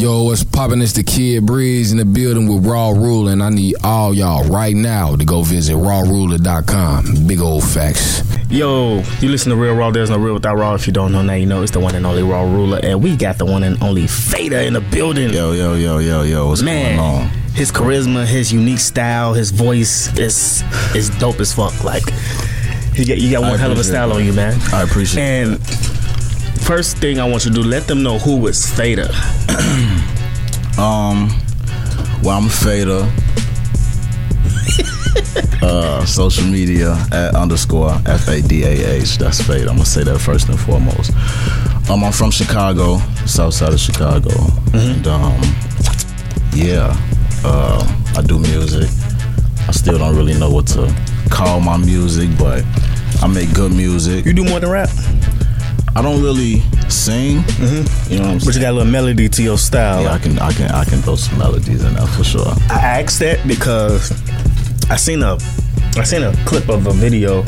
Yo, what's poppin'? It's the Kid Breeze in the building with Raw Ruler, and I need all y'all right now to go visit rawruler.com. Big old facts. Yo, you listen to Real Raw. There's no real without Raw. If you don't know now, you know it's the one and only Raw Ruler, and we got the one and only Fader in the building. Yo, yo, yo, yo, yo. What's Man, going on? his charisma, his unique style, his voice is is dope as fuck. Like, you got, you got one hell of a style that. on you, man. I appreciate And first thing I want you to do, let them know who is Fader. Um, well, I'm Fader. uh, social media at underscore F A D A H. That's Fader. I'm gonna say that first and foremost. Um, I'm from Chicago, south side of Chicago, and um, yeah, uh, I do music. I still don't really know what to call my music, but I make good music. You do more than rap, I don't really sing. You know what I'm saying? but you got a little melody to your style. Yeah, I can, I can, I can throw some melodies in there for sure. I asked that because I seen a I seen a clip of a video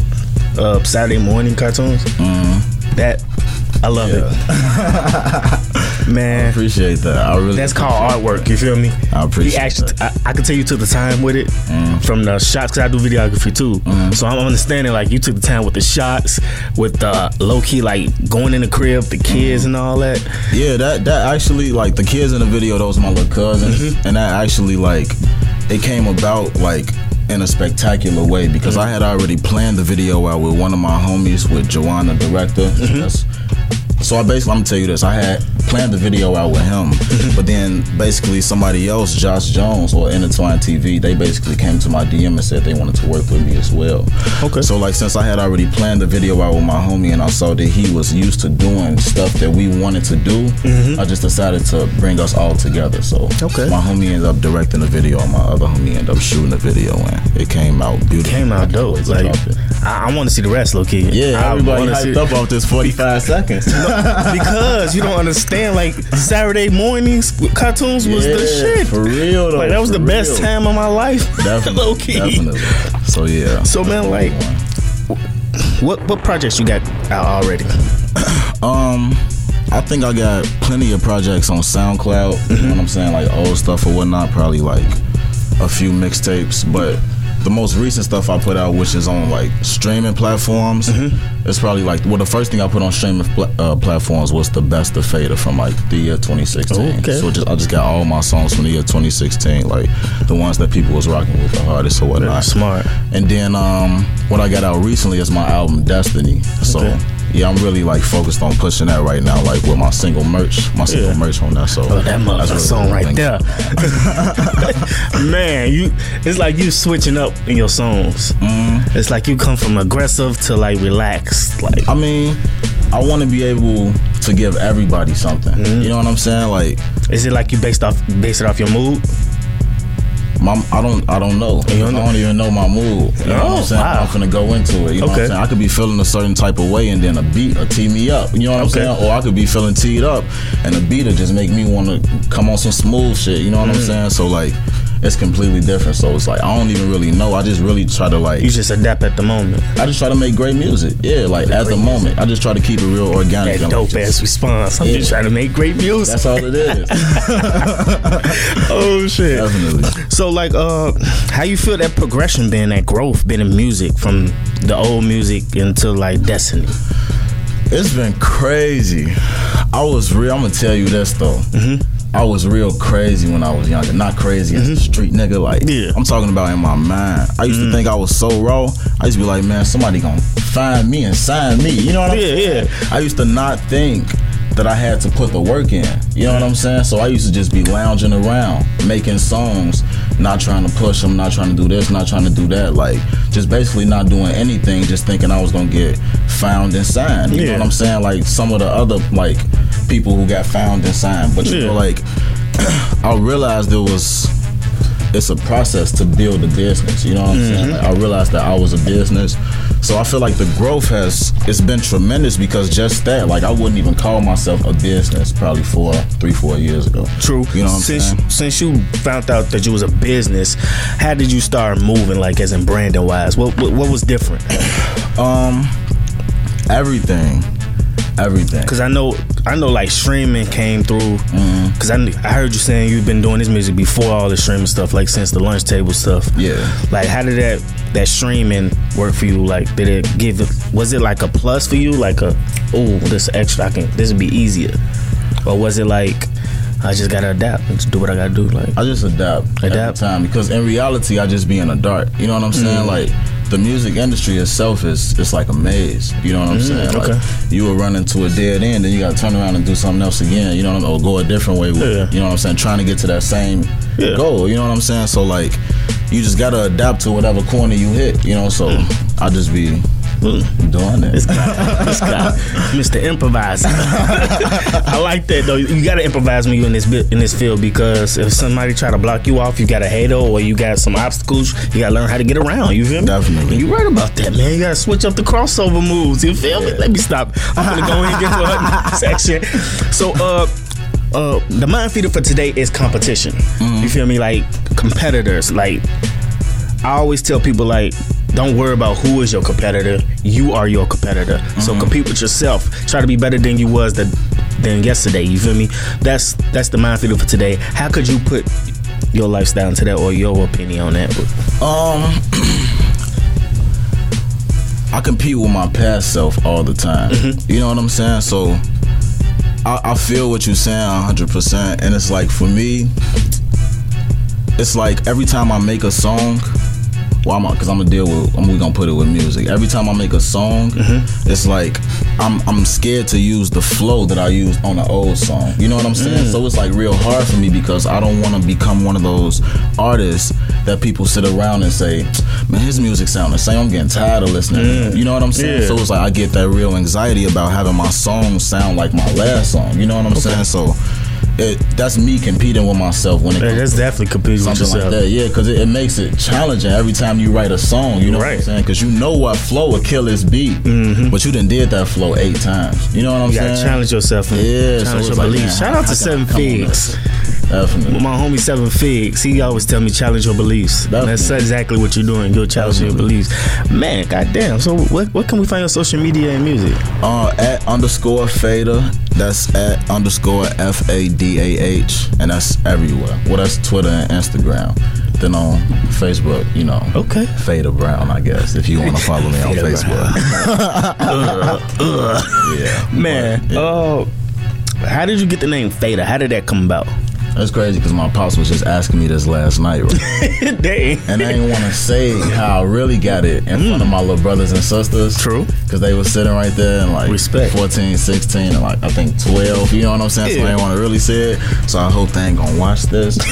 of Saturday morning cartoons. Mm-hmm. That I love it, man. Appreciate that. I really. That's called artwork. You feel me? I appreciate He actually, that. I, I can tell you took the time with it from the shots because I do videography too. So I'm understanding like you took the time with the shots, with the low key like going in the crib, the kids and all that. Yeah, that that actually like the kids in the video. Those my little cousins, Mm-hmm. and that actually like it came about like in a spectacular way because I had already planned the video out with one of my homies with Joanna, director. Mm-hmm. That's- so I basically, I'm gonna tell you this. I had planned the video out with him, Mm-hmm. but then basically somebody else, Josh Jones or Intertwine TV, they basically came to my DM and said they wanted to work with me as well. Okay. So like since I had already planned the video out with my homie and I saw that he was used to doing stuff that we wanted to do, I just decided to bring us all together. So Mm-hmm. Okay. my homie ended up directing the video and my other homie ended up shooting the video and it came out beautiful. It came out dope. Like. I, I want to see the rest, low key. Yeah, I everybody hyped see- up off this 45 seconds. Because you don't understand. Like Saturday mornings with cartoons was the shit. For real though. Like that was the best real. time of my life. Definitely. low key. Definitely. So yeah. So man, like, what what projects you got out already? Um, I think I got plenty of projects on SoundCloud. You know what I'm saying? Like old stuff or whatnot. Probably like a few mixtapes, but the most recent stuff I put out, which is on like streaming platforms, it's probably like well, the first thing I put on streaming pla- uh, platforms was the best of Fader from like the year 2016. Okay. So just I just got all my songs from the year 2016, like the ones that people was rocking with the hardest or whatnot. Smart. And then um, what I got out recently is my album Destiny. So Okay. Yeah, I'm really like focused on pushing that right now, like with my single merch, my single Yeah. merch on that. So Oh, that that's motherfucker really song the right there. Man, you it's like you switching up in your songs. Mm-hmm. It's like you come from aggressive to like relaxed. Like I mean, I want to be able to give everybody something. Mm-hmm. You know what I'm saying? Like, is it like you based off based it off your mood? My, I don't, I don't know. You don't I don't even know my mood. You know what Oh, I'm saying? wow. I'm finna go into it. You know what Okay. I'm saying? I could be feeling a certain type of way, and then a beat will tee me up. You know what I'm saying? Or I could be feeling teed up, and a beat will just make me want to come on some smooth shit. You know what Mm. I'm saying? So like, it's completely different. So it's like I don't even really know. I just really try to like. You just adapt at the moment. I just try to make great music. Yeah, like at the moment, I just try to keep it real organic. That dope ass response. I'm Yeah. just trying to make great music. That's all it is. oh shit. Definitely. So like uh how you feel that progression been, that growth been in music from the old music into like Destiny? It's been crazy. I was real. I'm gonna tell you this though. Mm-hmm. I was real crazy when I was younger. Not crazy as a street nigga. Like Yeah. Mm. I'm talking about in my mind. I used to think I was so raw. I used to be like, man, somebody gonna find me and sign me. You know what I'm Yeah, saying? yeah. I used to not think that I had to put the work in. You know what I'm saying? So I used to just be lounging around, making songs, not trying to push them, not trying to do this, not trying to do that. Like just basically not doing anything, just thinking I was gonna get found and signed. You know what I'm saying? Like some of the other like people who got found and signed. But you Yeah. know, like I realized there was it's a process to build a business. You know what I'm saying? Mm-hmm. Like, I realized that I was a business. So I feel like the growth has it's been tremendous because just that, like I wouldn't even call myself a business probably four, three, four years ago. True. You know what I'm since saying? since you found out that you was a business, how did you start moving like as in branding wise? What what, what was different? Um everything. Everything. Cause I know I know like streaming came through mm-hmm. because I kn- I heard you saying you've been doing this music before all the streaming stuff, like since the lunch table stuff. Yeah. Like, how did that that streaming work for you? Like, did it give? Was it like a plus for you? Like a, oh, this extra, I can. This would be easier, or was it like, I just gotta adapt and just do what I gotta do? Like, I just adapt, Adapt. Time because in reality, I just be in the dark. You know what I'm saying? Mm-hmm. Like the music industry itself is it's like a maze. You know what I'm saying? Like Mm, okay. you will run into a dead end, then you got to turn around and do something else again. You know what I'm, or go a different way. With, Yeah. You know what I'm saying? Trying to get to that same Yeah. goal. You know what I'm saying? So like, you just gotta adapt to whatever corner you hit. You know, so I just be doing it. This guy, this guy, Mr. Improviser. I like that though. You gotta improvise when you in this in this field because if somebody try to block you off, you got a hater or you got some obstacles, you gotta learn how to get around. You feel me? Definitely. And you right about that, man. You gotta switch up the crossover moves. You feel me? Let me stop. I'm gonna go in and get to another section. So, uh. Uh, the mind feeder for today is competition. You feel me? Like competitors. Like I always tell people like don't worry about who is your competitor. You are your competitor. So compete with yourself. Try to be better than you was the, than yesterday. You feel me? That's that's the mind feeder for today. How could you put your lifestyle into that or your opinion on that? Um, I compete with my past self all the time. Mm-hmm. You know what I'm saying? So I, I feel what you're saying 100%. And it's like for me, it's like every time I make a song, well, I'm because I'm gonna deal with. I'm we gonna put it with music. Every time I make a song, Mm-hmm. it's like I'm I'm scared to use the flow that I used on the old song. You know what I'm saying? Mm. So it's like real hard for me because I don't want to become one of those artists that people sit around and say, "Man, his music sound the same." I'm getting tired of listening. him." You know what I'm saying? Mm. Yeah. So it's like I get that real anxiety about having my song sound like my last song. You know what I'm saying? So. It, that's me competing with myself when it Hey, comes that's definitely competing with yourself. like that. Yeah, because it, it makes it challenging every time you write a song. You know what I'm saying? Because you know what flow will kill this beat, but you done did that flow eight times. You know what I'm Mm-hmm. You gotta saying? challenge yourself and Yeah, challenge it's your like, beliefs. Shout out to Seven Figs. Definitely. My homie Seven Figs, he always tell me challenge your beliefs. That's exactly what you're doing. You're challenging your beliefs. Man, goddamn. So what what can we find on social media and music? Uh, at underscore Fader. That's at underscore F A D A H, and that's everywhere. Well, that's Twitter and Instagram. Then on Facebook, you know. Okay. Fader Brown, I guess, if you want to follow me on Facebook. yeah. Man, Yeah. oh, how did you get the name Fader? How did that come about? That's crazy because my pops was just asking me this last night, right? Dang. and I didn't want to say how I really got it in front of my little brothers and sisters. True. Because they were sitting right there and like Respect. 14, 16, and like I think 12. You know what I'm saying? So I Yeah. didn't want to really say it. So I hope they ain't gonna watch this.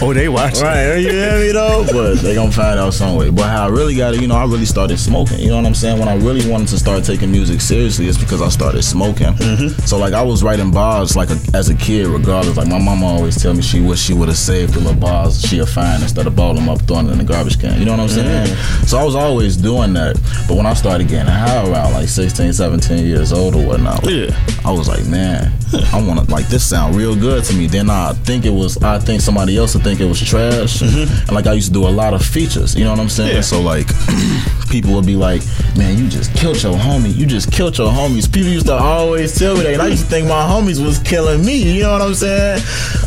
Oh, they watch. right, you hear me though? But they gonna find out some way. But how I really got it, you know, I really started smoking. You know what I'm saying? When I really wanted to start taking music seriously, it's because I started smoking. Mm-hmm. So like I was writing bars like a, as a kid, regardless. Like my mama always tell me she wish she would have saved the little bars she would find instead of balling them up, throwing it in the garbage can. You know what I'm saying? So I was always doing that. But when I started getting high around like 16, 17 years old or whatnot, Yeah. I was like, man, I want to like this sound real good to me. Then I think it was, I think somebody else would think it was trash. Mm-hmm. And like I used to do a lot of features. You know what I'm saying? Yeah. So like, people would be like, man, you just killed your homie. You just killed your homies. People used to always tell me that. And I used to think my homies was killing me. You know what I'm saying?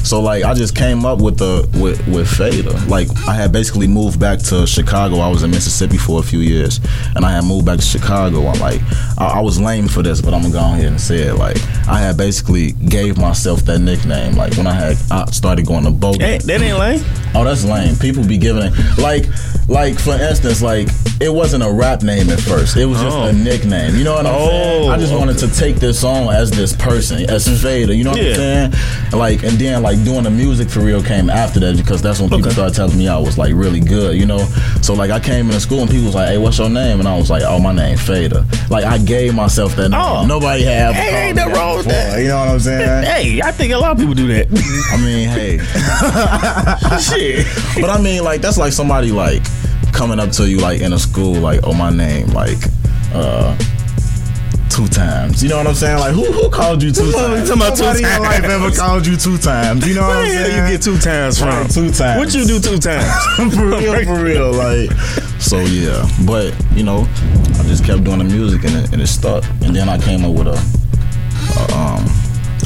So like, I just came up with the with with Fader. Like I had basically moved back to Chicago. I was in Mississippi for a few years, and I had moved back to Chicago. I'm like, I, I was lame for this, but I'm gonna go ahead and say it. Like I had basically gave myself that nickname. Like when I had I started going to boat. Hey, that ain't lame. Oh, that's lame. People be giving it like, like for instance, like it wasn't a rap name at first. It was just Oh. a nickname. You know what I'm saying? Oh, I just wanted to take this song as this person, as Fader. You know what Yeah. I'm saying? Like, and then like doing the music for real came after that because that's when people Okay. started telling me I was like really good. You know? So like I came into school and people was like, "Hey, what's your name?" And I was like, "Oh, my name Fader." Like I gave myself that name. Oh. Nobody had. Hey, ain't nothing wrong with that. You know what I'm saying? Hey, I think a lot of people do that. I mean, hey. Shit. But I mean, like that's like somebody like coming up to you like in a school, like, oh my name, like uh two times. You know what I'm saying? Like who who called you two times? talking about two Nobody in life ever called you two times. You know what Where I'm saying? you get two times from? Right, two times. What you do two times? for real, for real. Like So yeah, but you know, I just kept doing the music and it, and it stuck. And then I came up with a, a um,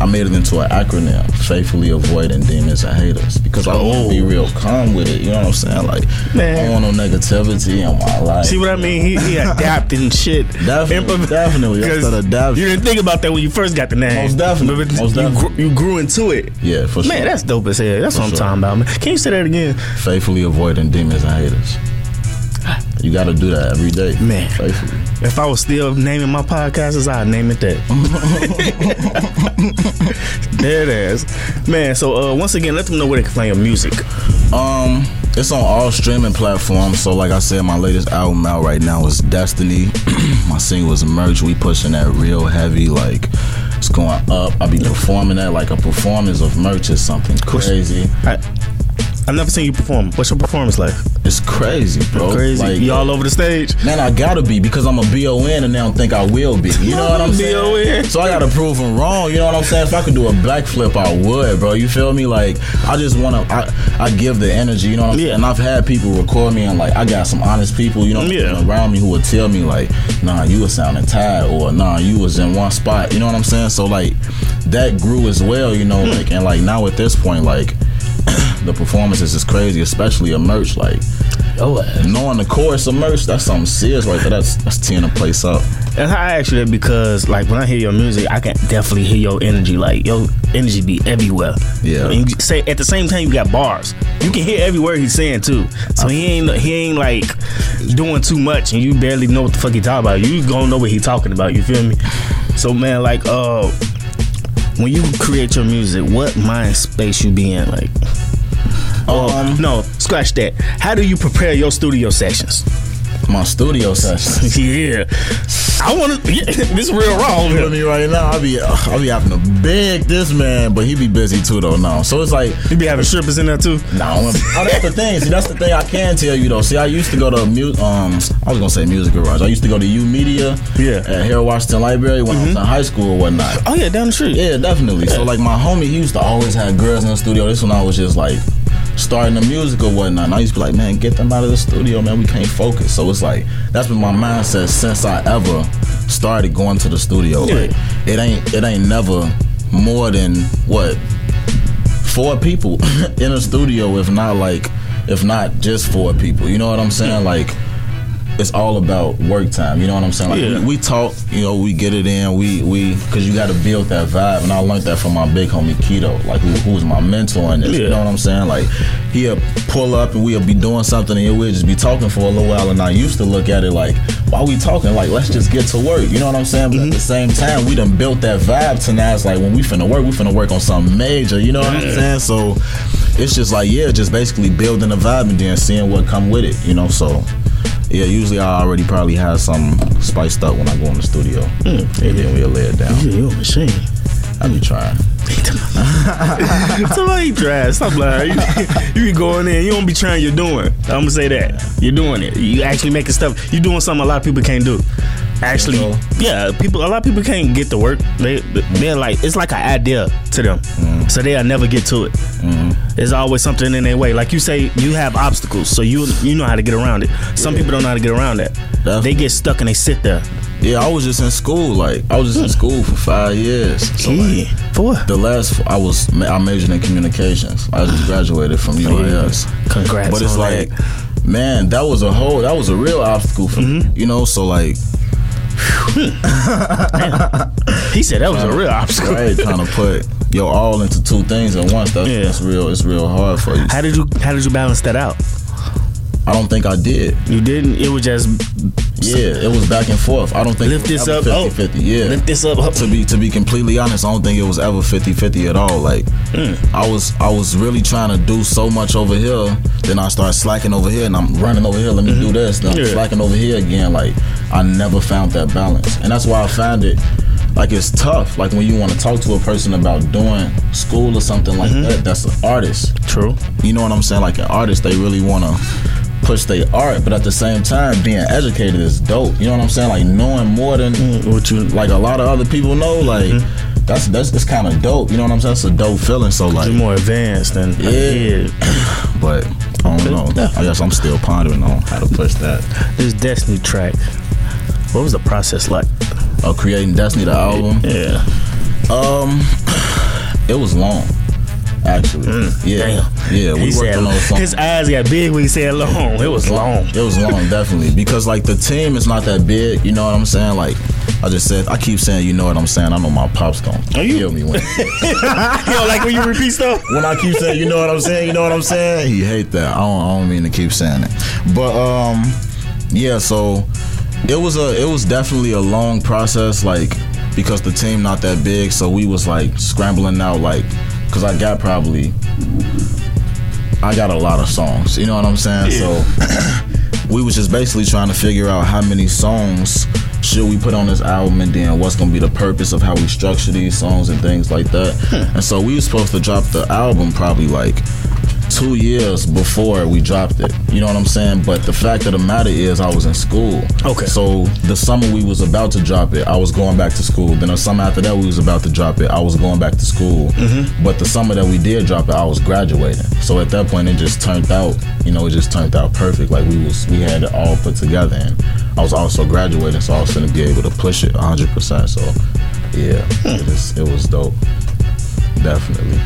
I made it into an acronym: faithfully avoiding demons and haters. Because I want to be oh. real calm with it. You know what I'm saying? Like, Man. I don't want no negativity in my life. See what I mean? He, he adapting shit. Definitely, Improv- definitely. I 'Cause adapting. You didn't think about that when you first got the name. Most definitely, But most you, definitely. Grew, you grew into it. Yeah, for sure. Man, that's dope as hell. That's For what I'm sure. talking about, man. Can you say that again? faithfully avoiding demons and haters. You got to do that every day, Man. Faithfully. If I was still naming my podcasts, I'd name it that. there it is. Man, so uh, once again, let them know where they can find your music. Um, it's on all streaming platforms. So, like I said, my latest album out right now is Destiny. my single is Merch. We pushing that real heavy, like it's going up. I'll be performing that like a performance of merch is something crazy. I, I've never seen you perform. What's your performance like? It's crazy, bro. Crazy. Like, you all over the stage? Man, I gotta be because I'm a BON and they don't think I will be. You know what I'm saying? So I gotta prove them wrong. You know what I'm saying? If I could do a backflip, I would, bro. You feel me? Like I just wanna, I, I give the energy. You know what I'm saying? Yeah. And I've had people record me and like I got some honest people. You know, what I'm Yeah. saying, around me who would tell me like, Nah, you was sounding tired, or Nah, you was in one spot. You know what I'm saying? So like that grew as well. You know, Hmm. like and like now at this point, like. the performances is crazy, especially a merch. Like Oh, knowing the chorus of merch, that's something serious right there. That's that's tearing the place up. And I ask you that because, like, when I hear your music, I can definitely hear your energy. Like, your energy be everywhere. Yeah. And you say at the same time, you got bars. You can hear every word he's saying too. So he ain't he ain't like doing too much, and you barely know what the fuck he talking about. You gonna know what he talking about. You feel me? So man, like, uh, when you create your music, what mind space you be in? Like, oh Um, no, scratch that. How do you prepare your studio sessions? My studio sessions. yeah, I want to. Yeah, this real raw. over You here. feel me right now? I be I be having to beg this man, but he be busy too though now. So it's like You be having strippers in there too. No, Nah, oh, that's the thing. See, that's the thing I can tell you though. See, I used to go to mu- um, I was gonna say music garage. I used to go to YOUmedia, Yeah. Mm-hmm. at Harold Washington Library when I was in high school or whatnot. Oh yeah, down the street. Yeah, definitely. So like my homie, he used to always have girls in the studio. This when I was just like starting the music or whatnot. And I used to be like, man, get them out of the studio, man. We can't focus. So it's like that's been my mindset since I ever started going to the studio. Yeah. Like it ain't it ain't never more than what four people in a studio, if not like if not just four people. You know what I'm saying? Like it's all about work time. You know what I'm saying? Like Yeah. we, we talk, you know, we get it in. We we because you got to build that vibe, and I learned that from my big homie Keto, like who, who's my mentor in this. You know what I'm saying? Like he'll pull up and we'll be doing something, and we'll just be talking for a little while. And I used to look at it like, why we talking? Like let's just get to work. You know what I'm saying? But at the mm-hmm. same time, we done built that vibe to now. It's like when we finna work, we finna work on something major. You know what I'm saying? So it's just like yeah, just basically building a vibe and then seeing what come with it. You know, so. Yeah, usually I already probably have some spiced up when I go in the studio. Mm. and then we'll lay it down. Yeah, you a machine. I be trying. Somebody try. Stop lying. You, you be going in. You don't be trying. You're doing. I'm gonna say that. You're doing it. You actually making stuff. You're doing something a lot of people can't do. Actually, yeah, people. A lot of people can't get to work. They they're like it's like an idea to them, mm-hmm. so they'll never get to it. Mm-hmm. There's always something in their way. Like you say, you have obstacles, so you you know how to get around it. Some people don't know how to get around that. They get stuck and they sit there. Yeah, I was just in school. Like I was just in hmm. school for five years. So yeah. The last I was I majored in communications. I just ah. graduated from UIS. Congrats. But it's like, that. man, that was a whole that was a real obstacle for me. Mm-hmm. You know, so like Hmm. he said that was a real obstacle. right, trying to put your all into two things at once. That's, Yeah. that's real. It's real hard for you. How did you How did you balance that out? I don't think I did. You didn't. It was just Yeah, it was back and forth. I don't think lift it was this up. 50 oh, 50. Yeah. lift this up. to be to be completely honest, I don't think it was ever 50-50 at all. Like Hmm. I was I was really trying to do so much over here, then I start slacking over here and I'm running over here, let me do this, then I'm Mm-hmm. Yeah. slacking over here again. Like I never found that balance. And that's why I found it like it's tough. Like when you want to talk to a person about doing school or something like Mm-hmm. that, that's an artist. True. You know what I'm saying? Like an artist, they really wanna push their art, but at the same time, being educated is dope. You know what I'm saying? Like knowing more than What you like a lot of other people know, like Mm-hmm. that's that's it's kind of dope. You know what I'm saying? It's a dope feeling. So like, you more advanced than Yeah. but I don't know. Yeah. I guess I'm still pondering on how to push that. This Destiny track. What was the process like? Oh, creating Destiny the album. Yeah. Um, it was long. Actually, yeah, Damn. yeah. We He worked said on those songs. his eyes got big when he said long. It was long. It was long, definitely, because like the team is not that big. You know what I'm saying? Like I just said, I keep saying, you know what I'm saying. I know my pops gonna Are you- kill me when don't like when you repeat stuff? when I keep saying, you know what I'm saying. You know what I'm saying? He hate that. I don't, I don't mean to keep saying it, but um, yeah. So it was a, it was definitely a long process, like because the team not that big. So we was like scrambling out, like because I got probably. I got a lot of songs, you know what I'm saying? So we was just basically trying to figure out how many songs should we put on this album and then what's gonna be the purpose of how we structure these songs and things like that. And so we was supposed to drop the album probably like two years before we dropped it. You know what I'm saying? But the fact of the matter is I was in school. Okay. So the summer we was about to drop it, I was going back to school. Then the summer after that we was about to drop it, I was going back to school. Mm-hmm. But the summer that we did drop it, I was graduating. So at that point it just turned out, you know, it just turned out perfect. Like we was we had it all put together and I was also graduating, so I was gonna be able to push it hundred percent. So yeah, hmm. it, was, it was dope. Definitely.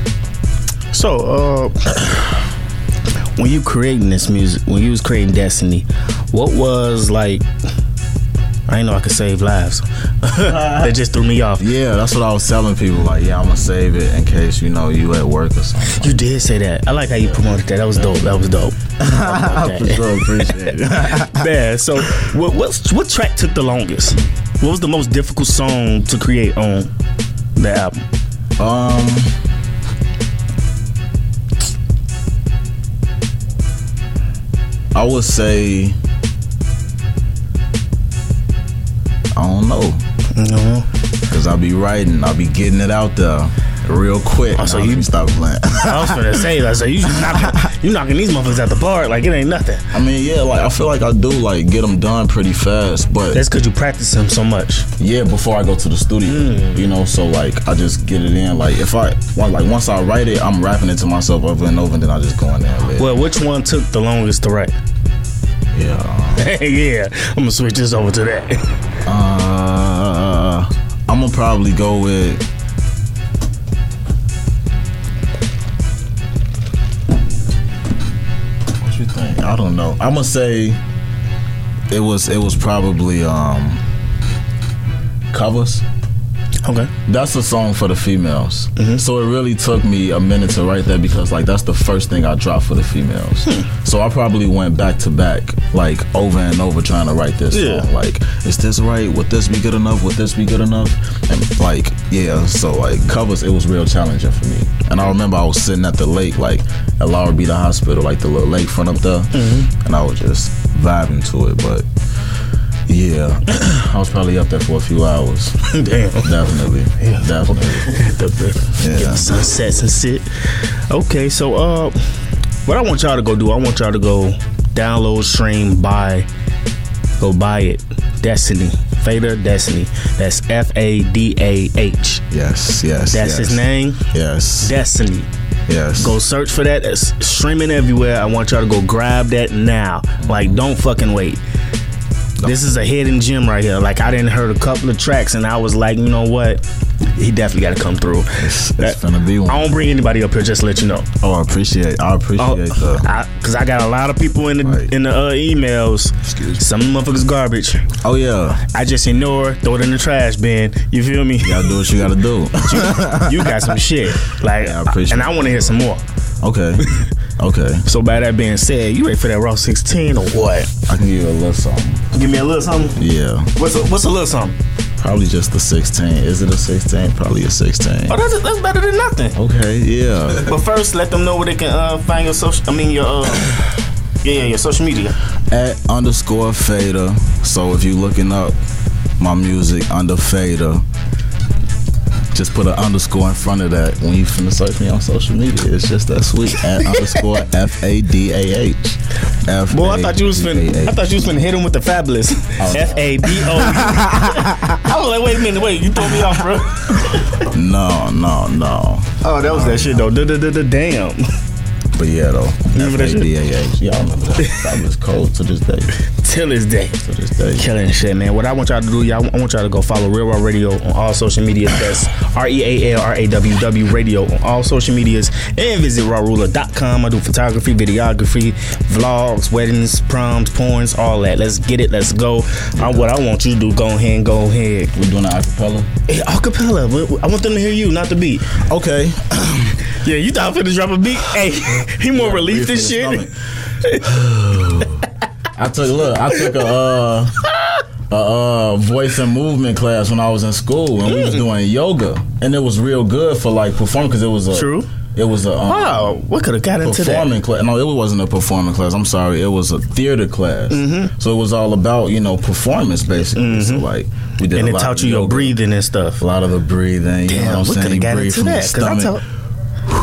So, uh, when you creating this music, when you was creating Destiny, what was like? I didn't know I could save lives. that just threw me off. Yeah, that's what I was telling people. Like, yeah, I'm gonna save it in case you know you at work or something. You did say that. I like how you promoted that. That was dope. That was dope. I for sure, appreciate it. Man, so what what's, what track took the longest? What was the most difficult song to create on the album? Um, I would say, I don't know, No. cause I'll be writing, I'll be getting it out there real quick. Oh, so you- me stop playing. I was gonna say that. So you knocking, you knocking these motherfuckers out the park like it ain't nothing. I mean, yeah, like I feel like I do like get them done pretty fast, but That's because you practice them so much. yeah, before I go to the studio, Mm. you know, so like I just get it in. Like if I like once I write it, I'm rapping it to myself over and over, and then I just go in there. Well, which one took the longest to write? Yeah. yeah, I'm gonna switch this over to that. Uh, I'm gonna probably go with. I don't know. I'm gonna say it was it was probably um covers. Okay. That's a song for the females. Mm-hmm. So it really took me a minute to write that because like that's the first thing I dropped for the females. Hmm. So I probably went back to back, like over and over trying to write this Yeah. song. Like, is this right? Would this be good enough? Would this be good enough? And like, yeah, so like covers, it was real challenging for me. And I remember I was sitting at the lake, like at Laura Beat Hospital, like the little lake front up there, Mm-hmm. and I was just vibing to it. But yeah, I was probably up there for a few hours. Damn. Definitely. Yeah. Definitely. Yeah. get the sunsets and shit. Okay, so uh, what I want y'all to go do, I want y'all to go download, stream, buy, go buy it. Destiny, Fader Destiny. That's F A D A H. Yes, yes. That's yes. his name. Yes. Destiny. Yes. Go search for that. It's streaming everywhere. I want y'all to go grab that now. Like, don't fucking wait. This is a hidden gem right here. Like, I didn't heard a couple of tracks, and I was like, you know what? He definitely got to come through. It's, it's gonna be one. I don't bring anybody up here just to let you know. Oh, I appreciate. I appreciate Oh, the. I, Cause I got a lot of people in the Right. in the uh, emails. Excuse me. Some motherfuckers garbage. Oh yeah. I just ignore, throw it in the trash bin. You feel me? You gotta do what you gotta do. you got some shit. Like, Yeah, I appreciate and I want to hear some more. okay. Okay. So by that being said, you ready for that raw 16 or what? I can give you a little something. Give me a little something. Yeah. What's a, what's a little something? Probably just a 16. Is it a 16? Probably a 16. Oh, that's that's better than nothing. Okay. Yeah. But first, let them know where they can uh, find your social. I mean your uh, yeah, yeah, your social media. At underscore fader. So if you're looking up my music under fader. Just put an underscore in front of that when you finna search me on social media. It's just that sweet. At underscore F A D A H. F Boy, I thought you was finna. I thought you was finna hit him with the Fabolous. Oh, F A B O. I was like, wait a minute, wait, you throw me off, bro. No, no, no. Oh, that was that shit though. Damn. But yeah, though. Remember that shit? I remember that. That was cold to this day. Till this day. To this day. Killing shit, man. What I want y'all to do, y'all, I want y'all to go follow Real Raw Radio on all social medias. That's R E A L R A W W Radio on all social medias. And visit rawruler.com. I do photography, videography, vlogs, weddings, proms, porns, all that. Let's get it. Let's go. Uh, what I want you to do, go ahead and go ahead. We're doing an acapella? Hey, acapella. I want them to hear you, not the beat. Okay. Yeah, you thought I was finna drop a beat? Hey, he more relief than shit. I took look. I took a uh, a uh, voice and movement class when I was in school, and we was doing yoga, and it was real good for like performing because it was a True. It was a um, Wow, what could have got into that? performing class. No, it wasn't a performing class. I'm sorry. It was a theater class. Mm-hmm. So it was all about you know performance basically. So like we did. And a it taught you your breathing and stuff. A lot of the breathing. You know Damn, what I'm could saying? have got breathe into from that. I.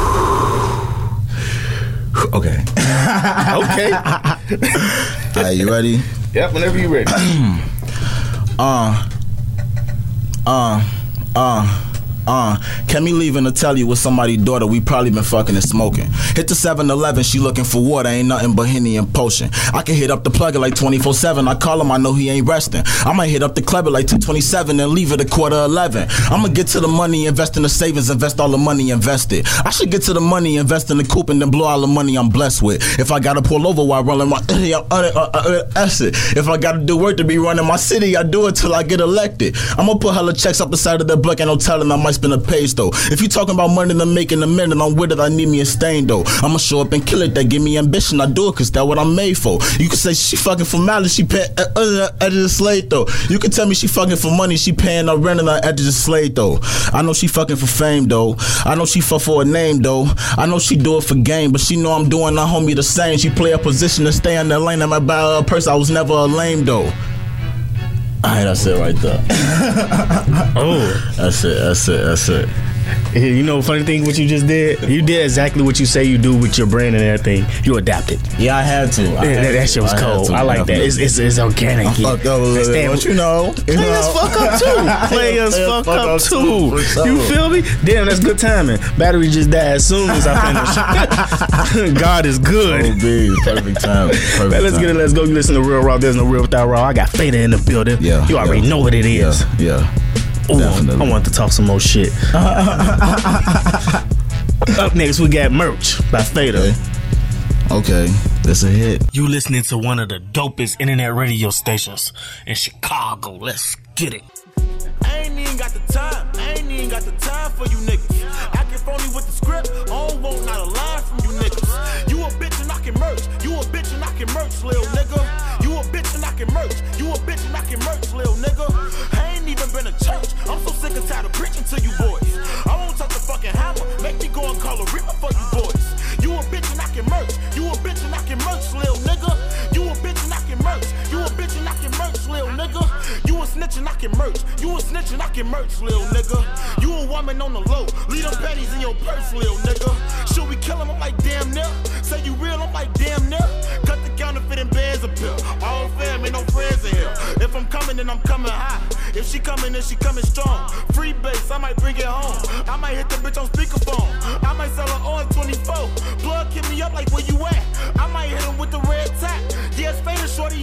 Okay. Okay. All right, you ready? yep. Whenever you ready. Uh, uh, uh. Uh, Kemi leaving to tell you with somebody's daughter we probably been fucking and smoking. Hit the 7-Eleven, she looking for water, ain't nothing but Henny and potion. I can hit up the plugger like 24-7, I call him, I know he ain't resting. I might hit up the clever like 227 and leave it a quarter 11. I'ma get to the money, invest in the savings, invest all the money invested. I should get to the money, invest in the coupe and then blow all the money I'm blessed with. If I gotta pull over while running my uh, uh, uh, exit. If I gotta do work to be running my city, I do it till I get elected. I'ma put hella checks up the side of the book, ain't no telling I might spend a page though. If you talking about money I'm making a minute, I'm with it, I need me a stain though. I'ma show up and kill it, that give me ambition, I do it cause that's what I'm made for. You can say she fucking for malice, she pay uh, uh, edge of the slate though. You can tell me she fucking for money, she paying her rent and her edge of the slate though. I know she fucking for fame though. I know she fuck for a name though. I know she do it for game, but she know I'm doing her homie the same. She play a position to stay in the lane. I'm about a person, I was never a lame though. Alright, that's it right there. oh, That's it, that's it, that's it. you know, funny thing, what you just did, you did exactly what you say you do with your brand and everything. You adapted. Yeah, I had to. I Yeah, had that, that to. shit was I cold. I like that. It's, it's, it's organic. I fucked up a little bit, but you know, you Play us know. fuck up too. Play us fuck fuck up up too. too, sure. You feel me? Damn, that's good timing. Battery just died as soon as I finished. God is good. Oh, big. Perfect time. Perfect Man, let's time. get it. Let's go. You listen to Real Raw. There's no real without raw. I got Fader in the building. Yeah, You already yeah. know what it is. Yeah, yeah. Ooh, definitely. I want to talk some more shit. Up next, we got merch by Fader. Okay. Okay, that's a hit. You listening to one of the dopest internet radio stations in Chicago. Let's get it. I ain't even got the time. I ain't even got the time for you niggas. Acting phony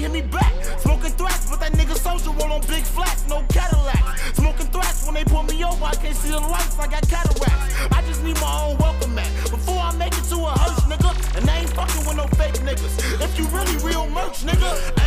hit me back. Smoking thrash, but that nigga soldier roll on big flats, no Cadillacs. Smoking thrash when they pull me over, I can't see the lights, I got cataracts. I just need my own welcome mat before I make it to a hearse, nigga. And I ain't fucking with no fake niggas. If you really real merch, nigga,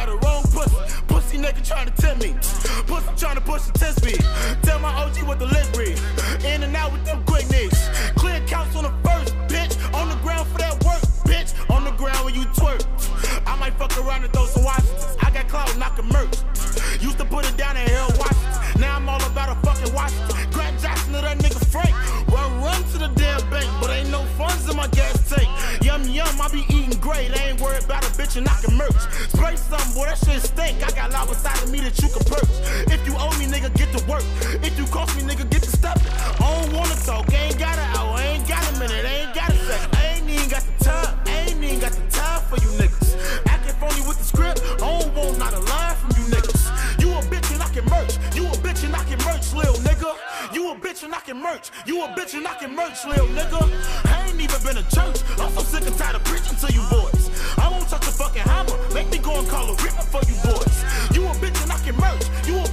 by the wrong pussy. Pussy nigga trying to tempt me. Pussy trying to push the test me. Tell my OG what the list read. In and out with them quick nicks. Clear counts on the first, bitch. On the ground for that work, bitch. On the ground when you twerk. I might fuck around and throw some watches. I got clout and I can merch. Used to put it down in hell watch. Now I'm all about a fucking watch. Grant Jackson to that nigga Frank. Run, run to the damn bank, but ain't no funds in my gas tank. Yum, yum, I be eating great. I ain't worried about a bitch and I can merch shit stink. I got love inside of me that you can purge. If you owe me, nigga, get to work. If you cost me, nigga, get to step. I don't wanna talk, ain't got an hour, ain't got a minute, ain't got a second. Ain't even got the time, ain't even got the time for you niggas. Acting phony with the script, I don't want not a line from you niggas. You a bitch and I can merch, you a bitch and I can merch, lil nigga. You a bitch and I can merch, you a bitch and I can merch, lil nigga. I ain't even been to church, I'm so sick and tired of preaching to you boys. Touch a fucking hammer, make me go and call a ripper for you boys. You a bitch and I can merch, you a